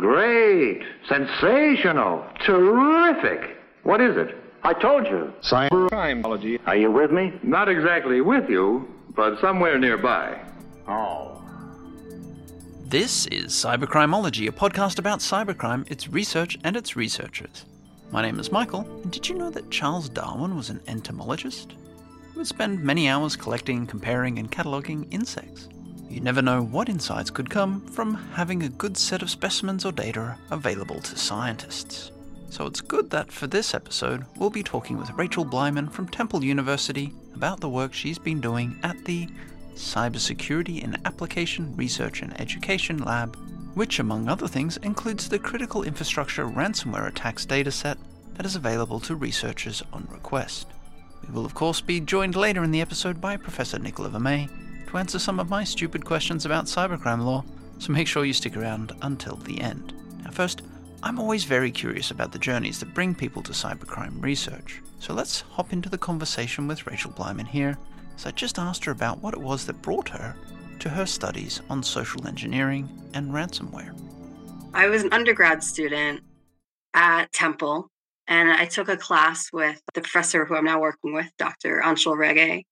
Great. Sensational. Terrific. What is it? I told you. Cybercrimeology. Are you with me? Not exactly with you, but somewhere nearby. Oh. This is Cybercrimeology, a podcast about cybercrime, its research, and its researchers. My name is Michael, and did you know that Charles Darwin was an entomologist? He would spend many hours collecting, comparing, and cataloguing insects. You never know what insights could come from having a good set of specimens or data available to scientists. So it's good that for this episode, we'll be talking with Rachel Bleiman from Temple University about the work she's been doing at the Cybersecurity and Application Research and Education Lab, which, among other things, includes the critical infrastructure ransomware attacks dataset that is available to researchers on request. We will, of course, be joined later in the episode by Professor Nicolas Vermeys to answer some of my stupid questions about cybercrime law, so make sure you stick around until the end. Now, first, I'm always very curious about the journeys that bring people to cybercrime research. So let's hop into the conversation with Rachel Bleiman here, as I just asked her about what it was that brought her to her studies on social engineering and ransomware. I was an undergrad student at Temple, and I took a class with the professor who I'm now working with, Dr. Anshul Rege,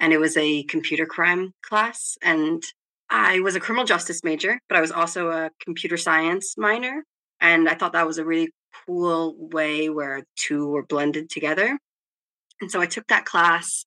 and it was a computer crime class. And I was a criminal justice major, but I was also a computer science minor. And I thought that was a really cool way where two were blended together. And so I took that class.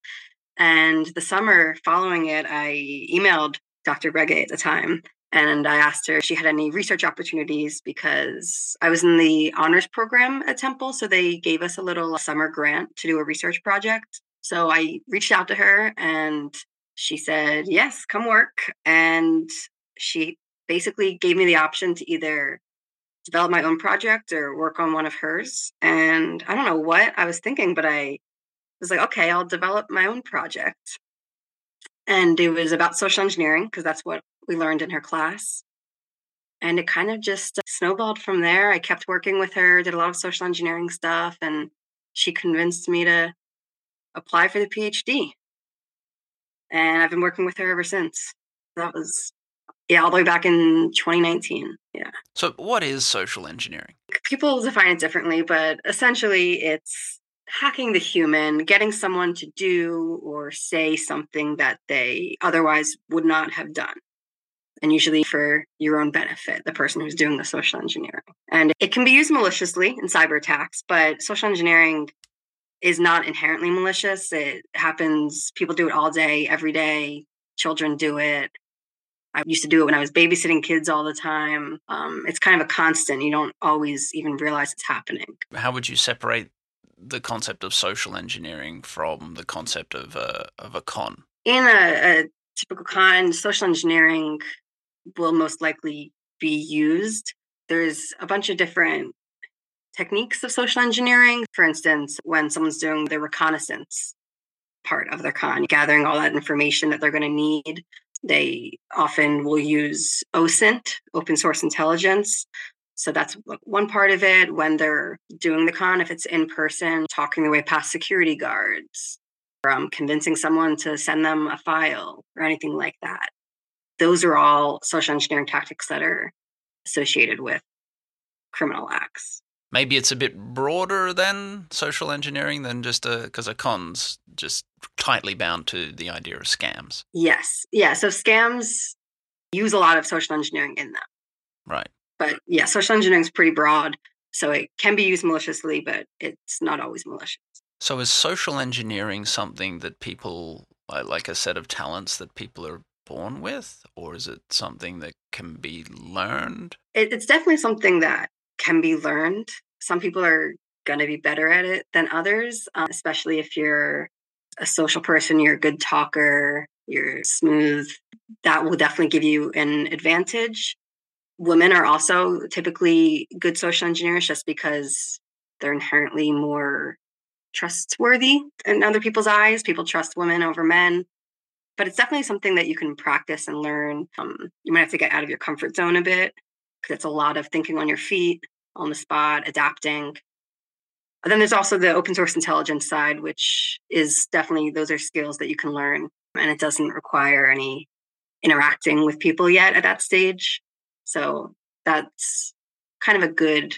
And the summer following it, I emailed Dr. Rege at the time and I asked her if she had any research opportunities because I was in the honors program at Temple. So they gave us a little summer grant to do a research project. So I reached out to her and she said, Yes, come work. And she basically gave me the option to either develop my own project or work on one of hers. And I don't know what I was thinking, but I was like, okay, I'll develop my own project. And it was about social engineering because that's what we learned in her class. And it kind of just uh, snowballed from there. I kept working with her, did a lot of social engineering stuff, and she convinced me to apply for the PhD. And I've been working with her ever since. That was, yeah, all the way back in 2019. Yeah. So, what is social engineering? People define it differently, but essentially it's hacking the human, getting someone to do or say something that they otherwise would not have done. And usually for your own benefit, the person who's doing the social engineering. And it can be used maliciously in cyber attacks, but social engineering is not inherently malicious. It happens, people do it all day, every day. Children do it. I used to do it when I was babysitting kids all the time. Um, it's kind of a constant. You don't always even realize it's happening. How would you separate the concept of social engineering from the concept of a, of a con? In a, a typical con, social engineering will most likely be used. There's a bunch of different techniques of social engineering. For instance, when someone's doing the reconnaissance part of their con, gathering all that information that they're going to need, they often will use OSINT, open source intelligence. So that's one part of it. When they're doing the con, if it's in person, talking their way past security guards, or um, convincing someone to send them a file or anything like that. Those are all social engineering tactics that are associated with criminal acts maybe it's a bit broader than social engineering than just a because a con's just tightly bound to the idea of scams. Yes. Yeah. So scams use a lot of social engineering in them. Right. But yeah, social engineering is pretty broad. So it can be used maliciously, but it's not always malicious. So is social engineering something that people like a set of talents that people are born with, or is it something that can be learned? It, it's definitely something that can be learned. Some people are going to be better at it than others, um, especially if you're a social person, you're a good talker, you're smooth. That will definitely give you an advantage. Women are also typically good social engineers just because they're inherently more trustworthy in other people's eyes. People trust women over men. But it's definitely something that you can practice and learn. Um, you might have to get out of your comfort zone a bit because it's a lot of thinking on your feet, on the spot, adapting. And then there's also the open source intelligence side, which is definitely those are skills that you can learn, and it doesn't require any interacting with people yet at that stage. So that's kind of a good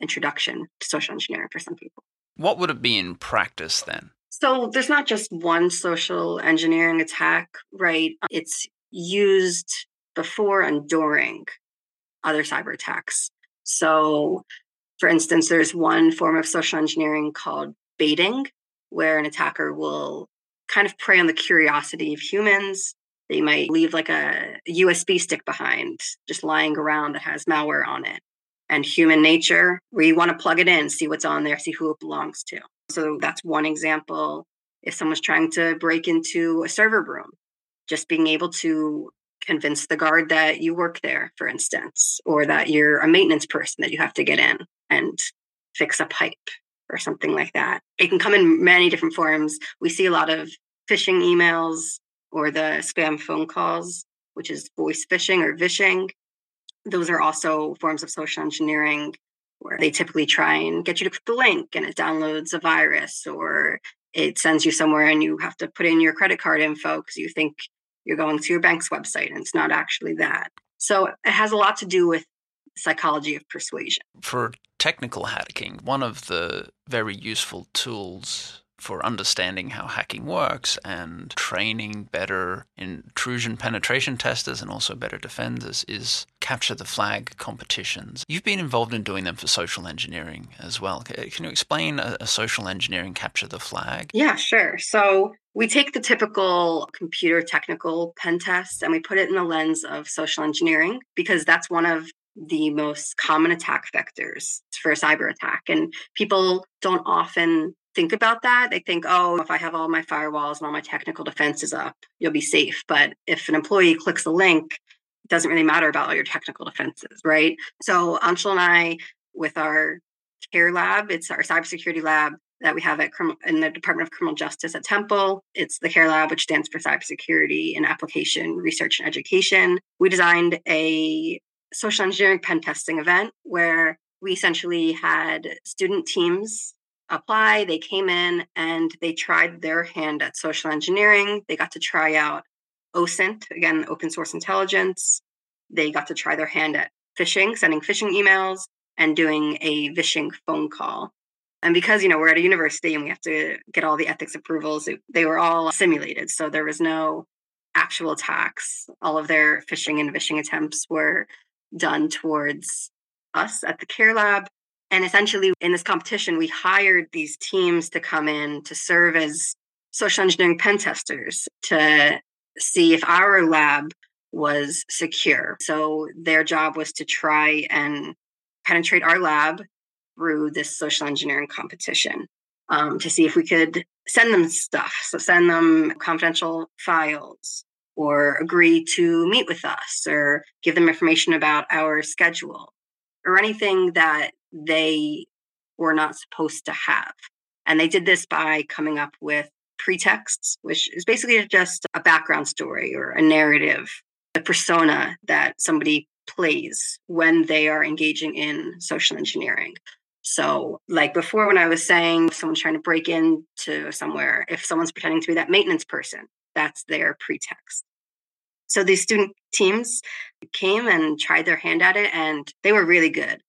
introduction to social engineering for some people. What would it be in practice then? So there's not just one social engineering attack, right? It's used before and during other cyber attacks. So, for instance, there's one form of social engineering called baiting, where an attacker will kind of prey on the curiosity of humans. They might leave like a USB stick behind, just lying around that has malware on it. And human nature, where you want to plug it in, see what's on there, see who it belongs to. So that's one example. If someone's trying to break into a server room, just being able to convince the guard that you work there, for instance, or that you're a maintenance person that you have to get in and fix a pipe or something like that. It can come in many different forms. We see a lot of phishing emails or the spam phone calls, which is voice phishing or vishing. Those are also forms of social engineering where they typically try and get you to click the link and it downloads a virus or it sends you somewhere and you have to put in your credit card info because you think you're going to your bank's website and it's not actually that. So it has a lot to do with psychology of persuasion. For technical hacking, one of the very useful tools for understanding how hacking works and training better intrusion penetration testers and also better defenders is capture the flag competitions. You've been involved in doing them for social engineering as well. Can you explain a, a social engineering capture the flag? Yeah, sure. So we take the typical computer technical pen test and we put it in the lens of social engineering because that's one of the most common attack vectors for a cyber attack. And people don't often think about that. They think, oh, if I have all my firewalls and all my technical defenses up, you'll be safe. But if an employee clicks a link, it doesn't really matter about all your technical defenses, right? So Anshul and I, with our CARE lab, it's our cybersecurity lab that we have at in the Department of Criminal Justice at Temple. It's the CARE lab, which stands for Cybersecurity and Application Research and Education. We designed a social engineering pen testing event where we essentially had student teams apply. They came in and they tried their hand at social engineering. They got to try out OSINT, again, open source intelligence. They got to try their hand at phishing, sending phishing emails, and doing a vishing phone call. And because, you know, we're at a university and we have to get all the ethics approvals, they were all simulated. So there was no actual attacks. All of their phishing and vishing attempts were done towards us at the Care Lab. And essentially, in this competition, we hired these teams to come in to serve as social engineering pen testers to see if our lab was secure. So their job was to try and penetrate our lab through this social engineering competition um, to see if we could send them stuff. So send them confidential files or agree to meet with us or give them information about our schedule or anything that they were not supposed to have. And they did this by coming up with pretexts, which is basically just a background story or a narrative, a persona that somebody plays when they are engaging in social engineering. So, like before, when I was saying someone's trying to break into somewhere, if someone's pretending to be that maintenance person, that's their pretext. So, these student teams came and tried their hand at it, and they were really good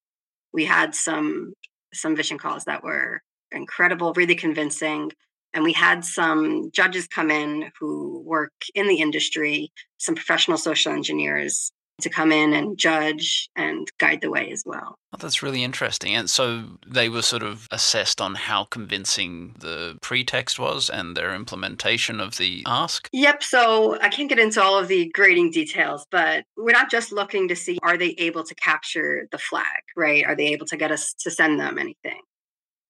we had some some vishing calls that were incredible, really convincing. And we had some judges come in who work in the industry, some professional social engineers to come in and judge and guide the way as well. Oh, that's really interesting. And so they were sort of assessed on how convincing the pretext was and their implementation of the ask? Yep. So I can't get into all of the grading details, but we're not just looking to see are they able to capture the flag, right? Are they able to get us to send them anything?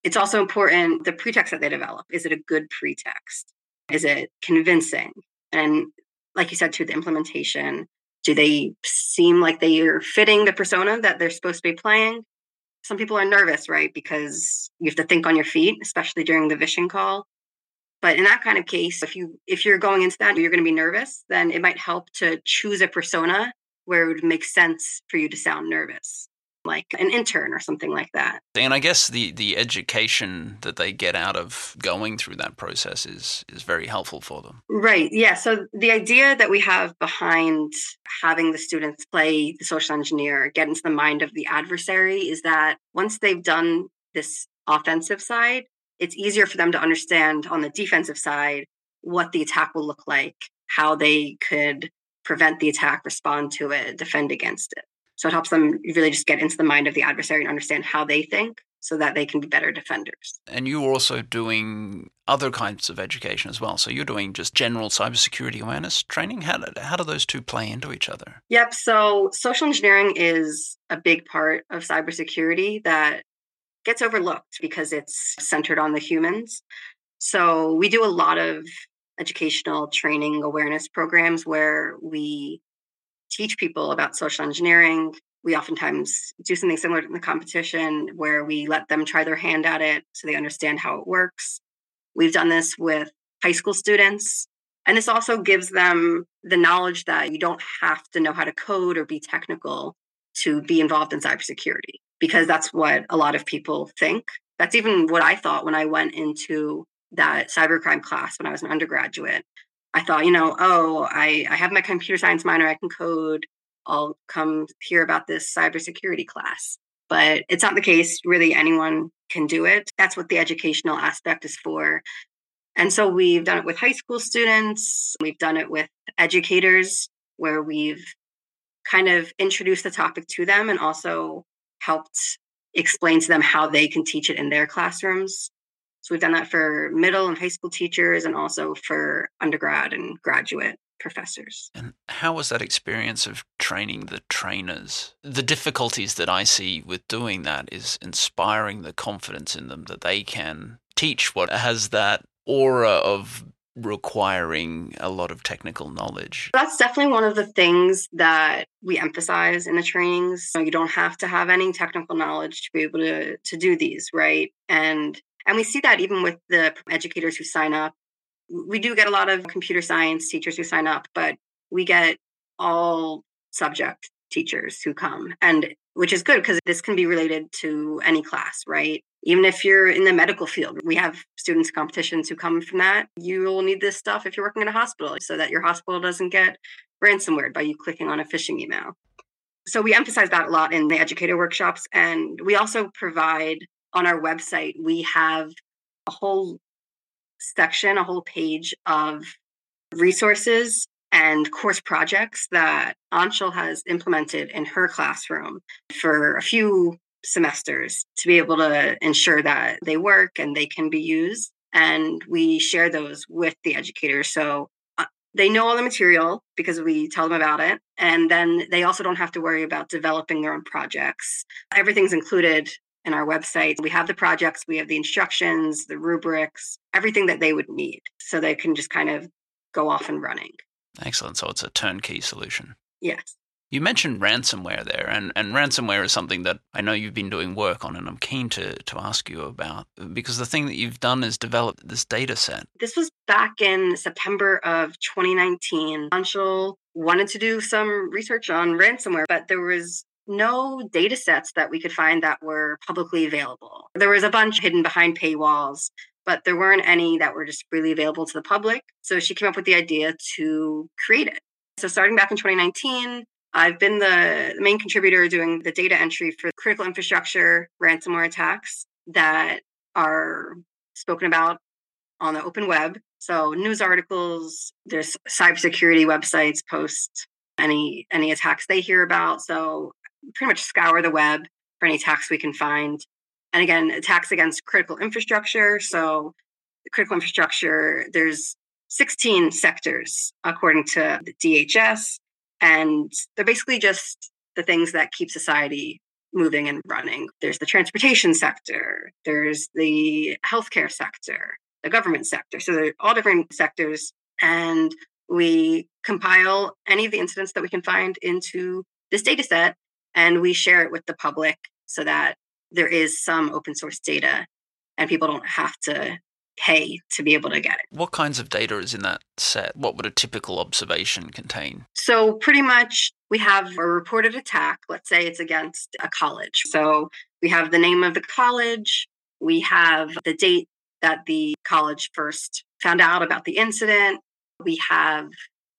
It's also important the pretext that they develop. Is it a good pretext? Is it convincing? And like you said, to the implementation, do they seem like they are fitting the persona that they're supposed to be playing? Some people are nervous, right? Because you have to think on your feet, especially during the vishing call. But in that kind of case, if you if you're going into that, you're going to be nervous, then it might help to choose a persona where it would make sense for you to sound nervous. Like an intern or something like that. And I guess the, the education that they get out of going through that process is is very helpful for them. Right. Yeah. So the idea that we have behind having the students play the social engineer, get into the mind of the adversary is that once they've done this offensive side, it's easier for them to understand on the defensive side what the attack will look like, how they could prevent the attack, respond to it, defend against it. So it helps them really just get into the mind of the adversary and understand how they think so that they can be better defenders. And you're also doing other kinds of education as well. So you're doing just general cybersecurity awareness training. How do, how do those two play into each other? Yep. So social engineering is a big part of cybersecurity that gets overlooked because it's centered on the humans. So we do a lot of educational training awareness programs where we teach people about social engineering. We oftentimes do something similar in the competition where we let them try their hand at it so they understand how it works. We've done this with high school students. And this also gives them the knowledge that you don't have to know how to code or be technical to be involved in cybersecurity, because that's what a lot of people think. That's even what I thought when I went into that cybercrime class when I was an undergraduate. I thought, you know, oh, I, I have my computer science minor, I can code. I'll come hear about this cybersecurity class. But it's not the case. Really, anyone can do it. That's what the educational aspect is for. And so we've done it with high school students, we've done it with educators, where we've kind of introduced the topic to them and also helped explain to them how they can teach it in their classrooms. So we've done that for middle and high school teachers and also for undergrad and graduate professors. And how was that experience of training the trainers? The difficulties that I see with doing that is inspiring the confidence in them that they can teach what has that aura of requiring a lot of technical knowledge. That's definitely one of the things that we emphasize in the trainings. So you don't have to have any technical knowledge to be able to to do these, right? And and we see that even with the educators who sign up. We do get a lot of computer science teachers who sign up, but we get all subject teachers who come and which is good because this can be related to any class, right? Even if you're in the medical field, we have students competitions who come from that. You will need this stuff if you're working in a hospital so that your hospital doesn't get ransomware by you clicking on a phishing email. So we emphasize that a lot in the educator workshops. And we also provide on our website, we have a whole section, a whole page of resources and course projects that Anshul has implemented in her classroom for a few semesters to be able to ensure that they work and they can be used. And we share those with the educators. So uh, they know all the material because we tell them about it. And then they also don't have to worry about developing their own projects. Everything's included in our website. We have the projects, we have the instructions, the rubrics, everything that they would need so they can just kind of go off and running. Excellent. So it's a turnkey solution. Yes. You mentioned ransomware there, and, and ransomware is something that I know you've been doing work on, and I'm keen to, to ask you about because the thing that you've done is develop this data set. This was back in September of 2019. Anshul wanted to do some research on ransomware, but there was no data sets that we could find that were publicly available. There was a bunch hidden behind paywalls, but there weren't any that were just freely available to the public. So she came up with the idea to create it. So starting back in 2019, I've been the main contributor doing the data entry for critical infrastructure ransomware attacks that are spoken about on the open web. So news articles, there's cybersecurity websites post any any attacks they hear about. So pretty much scour the web for any attacks we can find. And again, attacks against critical infrastructure. So, critical infrastructure, there's 16 sectors according to the DHS, and they're basically just the things that keep society moving and running. There's the transportation sector, there's the healthcare sector, the government sector. So, they're all different sectors. And we compile any of the incidents that we can find into this data set and we share it with the public so that there is some open source data and people don't have to pay to be able to get it. What kinds of data is in that set? What would a typical observation contain? So, pretty much, we have a reported attack. Let's say it's against a college. So, we have the name of the college, we have the date that the college first found out about the incident, we have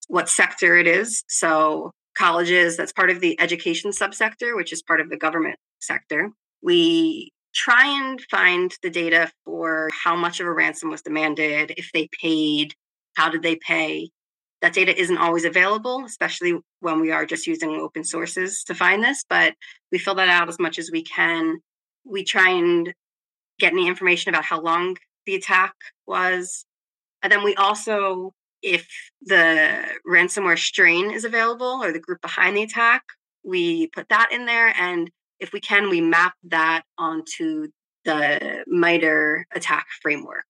what sector it is. So, colleges, that's part of the education subsector, which is part of the government sector. We try and find the data for how much of a ransom was demanded, if they paid, how did they pay. That data isn't always available, especially when we are just using open sources to find this, but we fill that out as much as we can. We try and get any information about how long the attack was. And then we also, if the ransomware strain is available or the group behind the attack, we put that in there. And if we can, we map that onto the MITRE attack framework.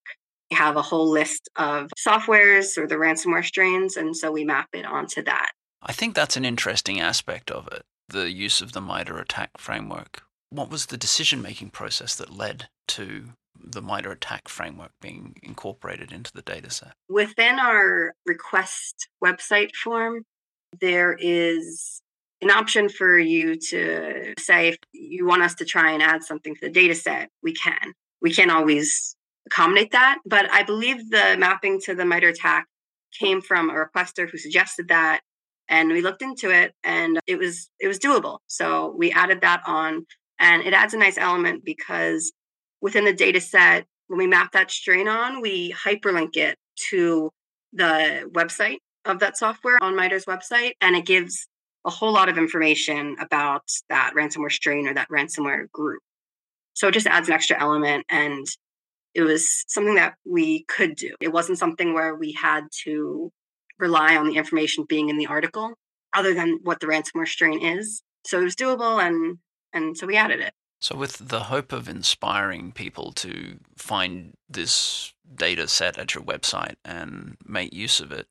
We have a whole list of softwares or the ransomware strains, and so we map it onto that. I think that's an interesting aspect of it, the use of the MITRE attack framework. What was the decision making process that led to the MITRE attack framework being incorporated into the dataset? Within our request website form, there is an option for you to say if you want us to try and add something to the data set, we can. We can't always accommodate that, but I believe the mapping to the MITRE attack came from a requester who suggested that and we looked into it and it was it was doable. So we added that on and it adds a nice element because within the data set when we map that strain on, we hyperlink it to the website of that software on MITRE's website and it gives a whole lot of information about that ransomware strain or that ransomware group. So it just adds an extra element and it was something that we could do. It wasn't something where we had to rely on the information being in the article other than what the ransomware strain is. So it was doable and and so we added it. So with the hope of inspiring people to find this data set at your website and make use of it,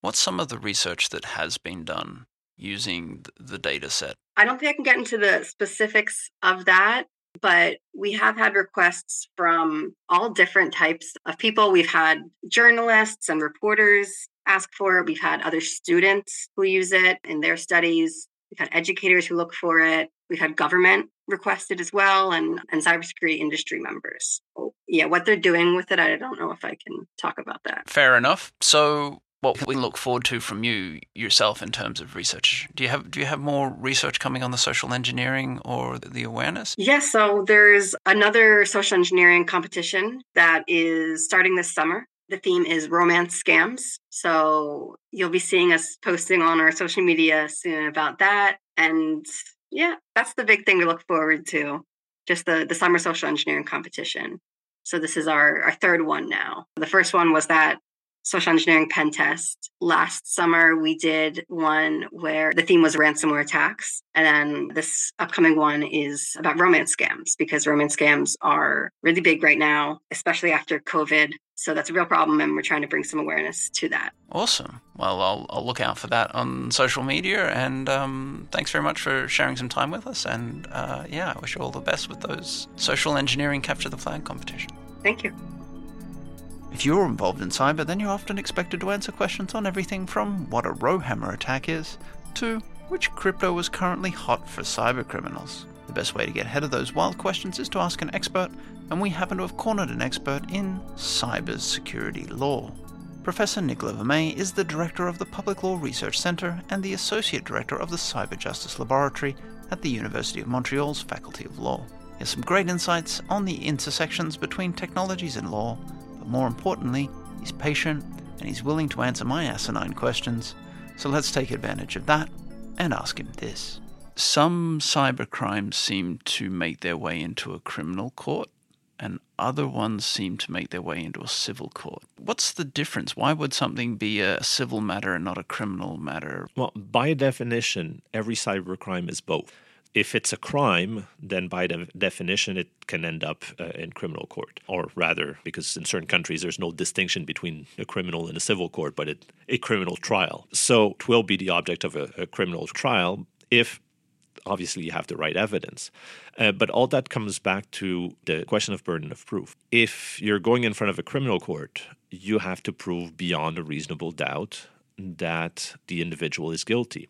what's some of the research that has been done using the data set? I don't think I can get into the specifics of that, but we have had requests from all different types of people. We've had journalists and reporters ask for it, we've had other students who use it in their studies, we've had educators who look for it, we've had government requested as well and and cybersecurity industry members. yeah, what they're doing with it, I don't know if I can talk about that. Fair enough. So what we look forward to from you yourself in terms of research. Do you have do you have more research coming on the social engineering or the awareness? Yes, so there's another social engineering competition that is starting this summer. The theme is romance scams. So you'll be seeing us posting on our social media soon about that. And yeah, that's the big thing to look forward to. Just the, the summer social engineering competition. So this is our, our third one now. The first one was that social engineering pen test. Last summer, we did one where the theme was ransomware attacks. And then this upcoming one is about romance scams because romance scams are really big right now, especially after COVID. So that's a real problem, and we're trying to bring some awareness to that. Awesome. Well, I'll, I'll look out for that on social media. And um, thanks very much for sharing some time with us. And uh, yeah, I wish you all the best with those social engineering capture the flag competition. Thank you. If you're involved in cyber, then you're often expected to answer questions on everything from what a rowhammer attack is to which crypto is currently hot for cyber criminals. The best way to get ahead of those wild questions is to ask an expert, and we happen to have cornered an expert in cyber security law. Professor Nicolas Vermeys is the director of the Public Law Research Centre and the associate director of the Cyber Justice Laboratory at the University of Montreal's Faculty of Law. He has some great insights on the intersections between technologies and law but more importantly, he's patient and he's willing to answer my asinine questions. So let's take advantage of that and ask him this. Some cybercrimes seem to make their way into a criminal court, and other ones seem to make their way into a civil court. What's the difference? Why would something be a civil matter and not a criminal matter? Well, by definition, every cybercrime is both if it's a crime, then by de- definition, it can end up uh, in criminal court. Or rather, because in certain countries, there's no distinction between a criminal and a civil court, but it, a criminal trial. So it will be the object of a, a criminal trial if obviously you have the right evidence. Uh, but all that comes back to the question of burden of proof. If you're going in front of a criminal court, you have to prove beyond a reasonable doubt that the individual is guilty.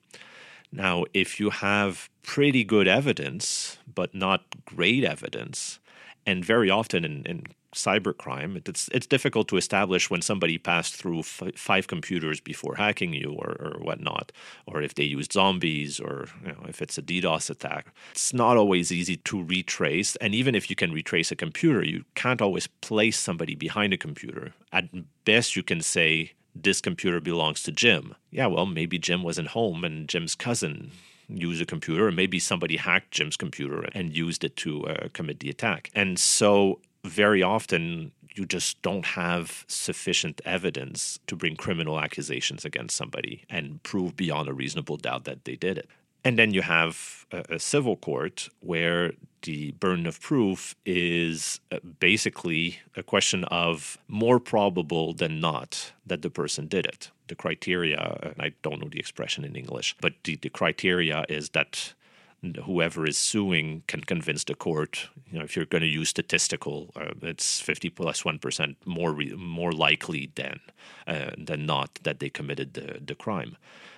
Now, if you have pretty good evidence, but not great evidence, and very often in, in cybercrime, it's it's difficult to establish when somebody passed through f- five computers before hacking you or, or whatnot, or if they used zombies, or you know, if it's a DDoS attack. It's not always easy to retrace, and even if you can retrace a computer, you can't always place somebody behind a computer. At best, you can say this computer belongs to Jim. Yeah, well, maybe Jim wasn't home and Jim's cousin used a computer, or maybe somebody hacked Jim's computer and used it to uh, commit the attack. And so very often you just don't have sufficient evidence to bring criminal accusations against somebody and prove beyond a reasonable doubt that they did it. And then you have a, a civil court where the burden of proof is uh, basically a question of more probable than not that the person did it. The criteria, and I don't know the expression in English, but the, the criteria is that whoever is suing can convince the court. You know, if you're going to use statistical, uh, it's 50 plus one percent more re- more likely than uh, than not that they committed the the crime.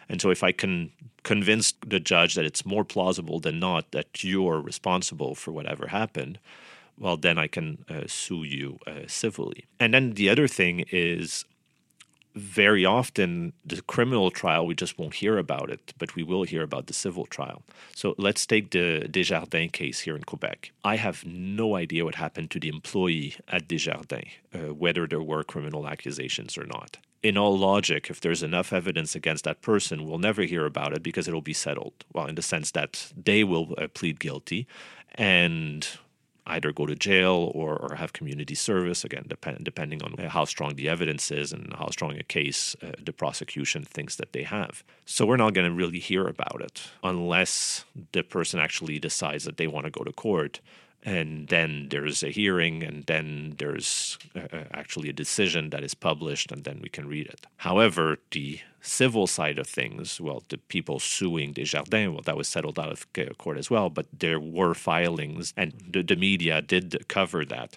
And so, if I can convince the judge that it's more plausible than not that you're responsible for whatever happened, well, then I can uh, sue you uh, civilly. And then the other thing is very often the criminal trial we just won't hear about it but we will hear about the civil trial. So let's take the desjardins case here in quebec. I have no idea what happened to the employee at desjardins uh, whether there were criminal accusations or not in all logic if there's enough evidence against that person we'll never hear about it because it'll be settled well in the sense that they will uh, plead guilty and either go to jail or, or have community service, again, depend, depending on how strong the evidence is and how strong a case uh, the prosecution thinks that they have. So we're not going to really hear about it unless the person actually decides that they want to go to court and then there's a hearing and then there's uh, uh, actually a decision that is published and then we can read it however the civil side of things well the people suing desjardins well that was settled out of court as well but there were filings and the, the media did cover that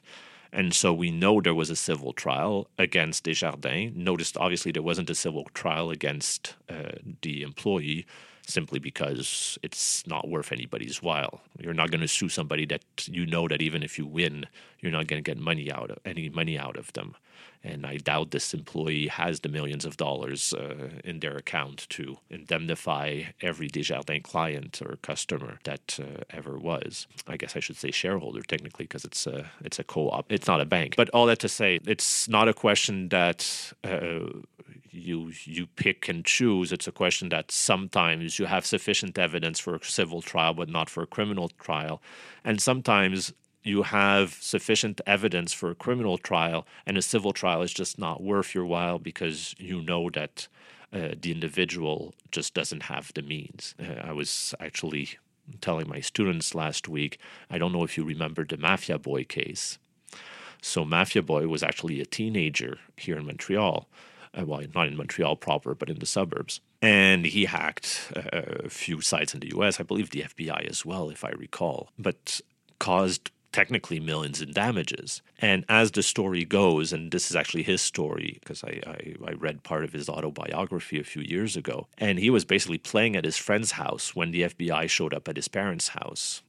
and so we know there was a civil trial against Desjardins. Noticed, obviously, there wasn't a civil trial against uh, the employee simply because it's not worth anybody's while. You're not going to sue somebody that you know that even if you win, you're not going to get money out of any money out of them. And I doubt this employee has the millions of dollars uh, in their account to indemnify every Desjardins client or customer that uh, ever was. I guess I should say shareholder technically because it's a it's a co-op. It's not a bank. But all that to say, it's not a question that uh, you you pick and choose. It's a question that sometimes you have sufficient evidence for a civil trial, but not for a criminal trial, and sometimes you have sufficient evidence for a criminal trial, and a civil trial is just not worth your while because you know that uh, the individual just doesn't have the means. Uh, I was actually telling my students last week. I don't know if you remember the Mafia Boy case. So Mafia Boy was actually a teenager here in Montreal Uh, well, not in Montreal proper, but in the suburbs. And he hacked a few sites in the US, I believe the FBI as well, if I recall, but caused technically millions in damages. And as the story goes, and this is actually his story because I, I, I, read part of his autobiography a few years ago, and he was basically playing at his friend's house when the FBI showed up at his parents' house.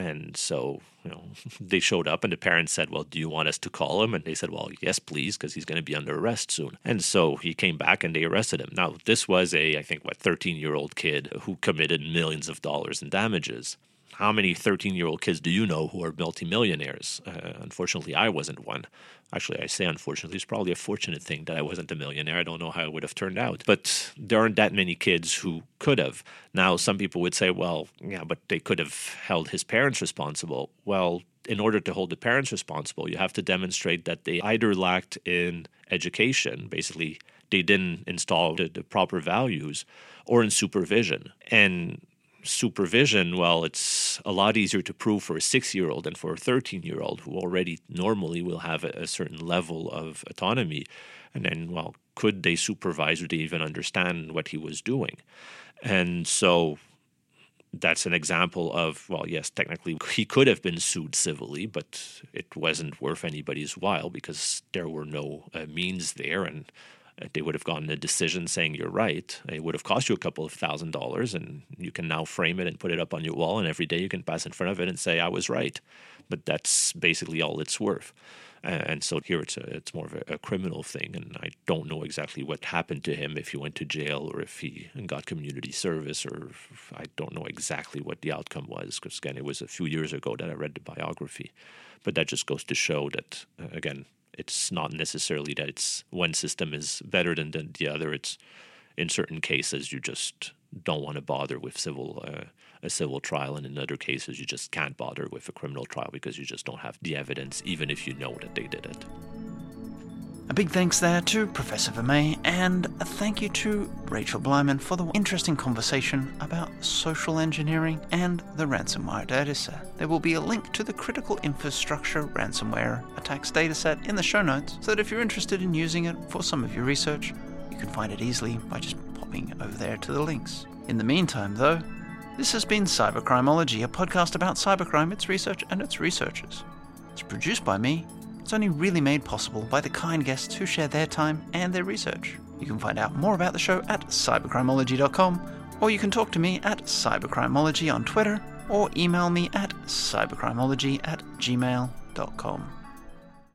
And so, you know, they showed up and the parents said, Well, do you want us to call him? And they said, Well, yes, please, because he's going to be under arrest soon. And so he came back and they arrested him. Now, this was a, I think, what, 13 year old kid who committed millions of dollars in damages. How many 13 year old kids do you know who are multimillionaires? Uh, unfortunately, I wasn't one. Actually, I say unfortunately, it's probably a fortunate thing that I wasn't a millionaire. I don't know how it would have turned out. But there aren't that many kids who could have. Now, some people would say, well, yeah, but they could have held his parents responsible. Well, in order to hold the parents responsible, you have to demonstrate that they either lacked in education, basically, they didn't install the, the proper values, or in supervision. And supervision, well, it's a lot easier to prove for a six year old than for a 13 year old who already normally will have a, certain level of autonomy. And then, well, could they supervise or they even understand what he was doing? And so that's an example of, well, yes, technically he could have been sued civilly, but it wasn't worth anybody's while because there were no uh, means there. And they would have gotten a decision saying you're right. It would have cost you a couple of thousand dollars, and you can now frame it and put it up on your wall, and every day you can pass in front of it and say I was right. But that's basically all it's worth. And so here it's a, it's more of a, a, criminal thing, and I don't know exactly what happened to him if he went to jail or if he got community service, or I don't know exactly what the outcome was because again it was a few years ago that I read the biography, but that just goes to show that uh, again it's not necessarily that it's one system is better than the, the other. It's in certain cases you just don't want to bother with civil uh, a civil trial, and in other cases you just can't bother with a criminal trial because you just don't have the evidence, even if you know that they did it. A big thanks there to Professor Vermeys, and a thank you to Rachel Bleiman for the interesting conversation about social engineering and the ransomware dataset. There will be a link to the critical infrastructure ransomware attacks dataset in the show notes, so that if you're interested in using it for some of your research, you can find it easily by just popping over there to the links. In the meantime, though, this has been Cybercrimeology, a podcast about cybercrime, its research, and its researchers. It's produced by me. It's only really made possible by the kind guests who share their time and their research. You can find out more about the show at cybercrimeology.com, or you can talk to me at cybercrimeology on Twitter, or email me at cybercrimeology at gmail.com.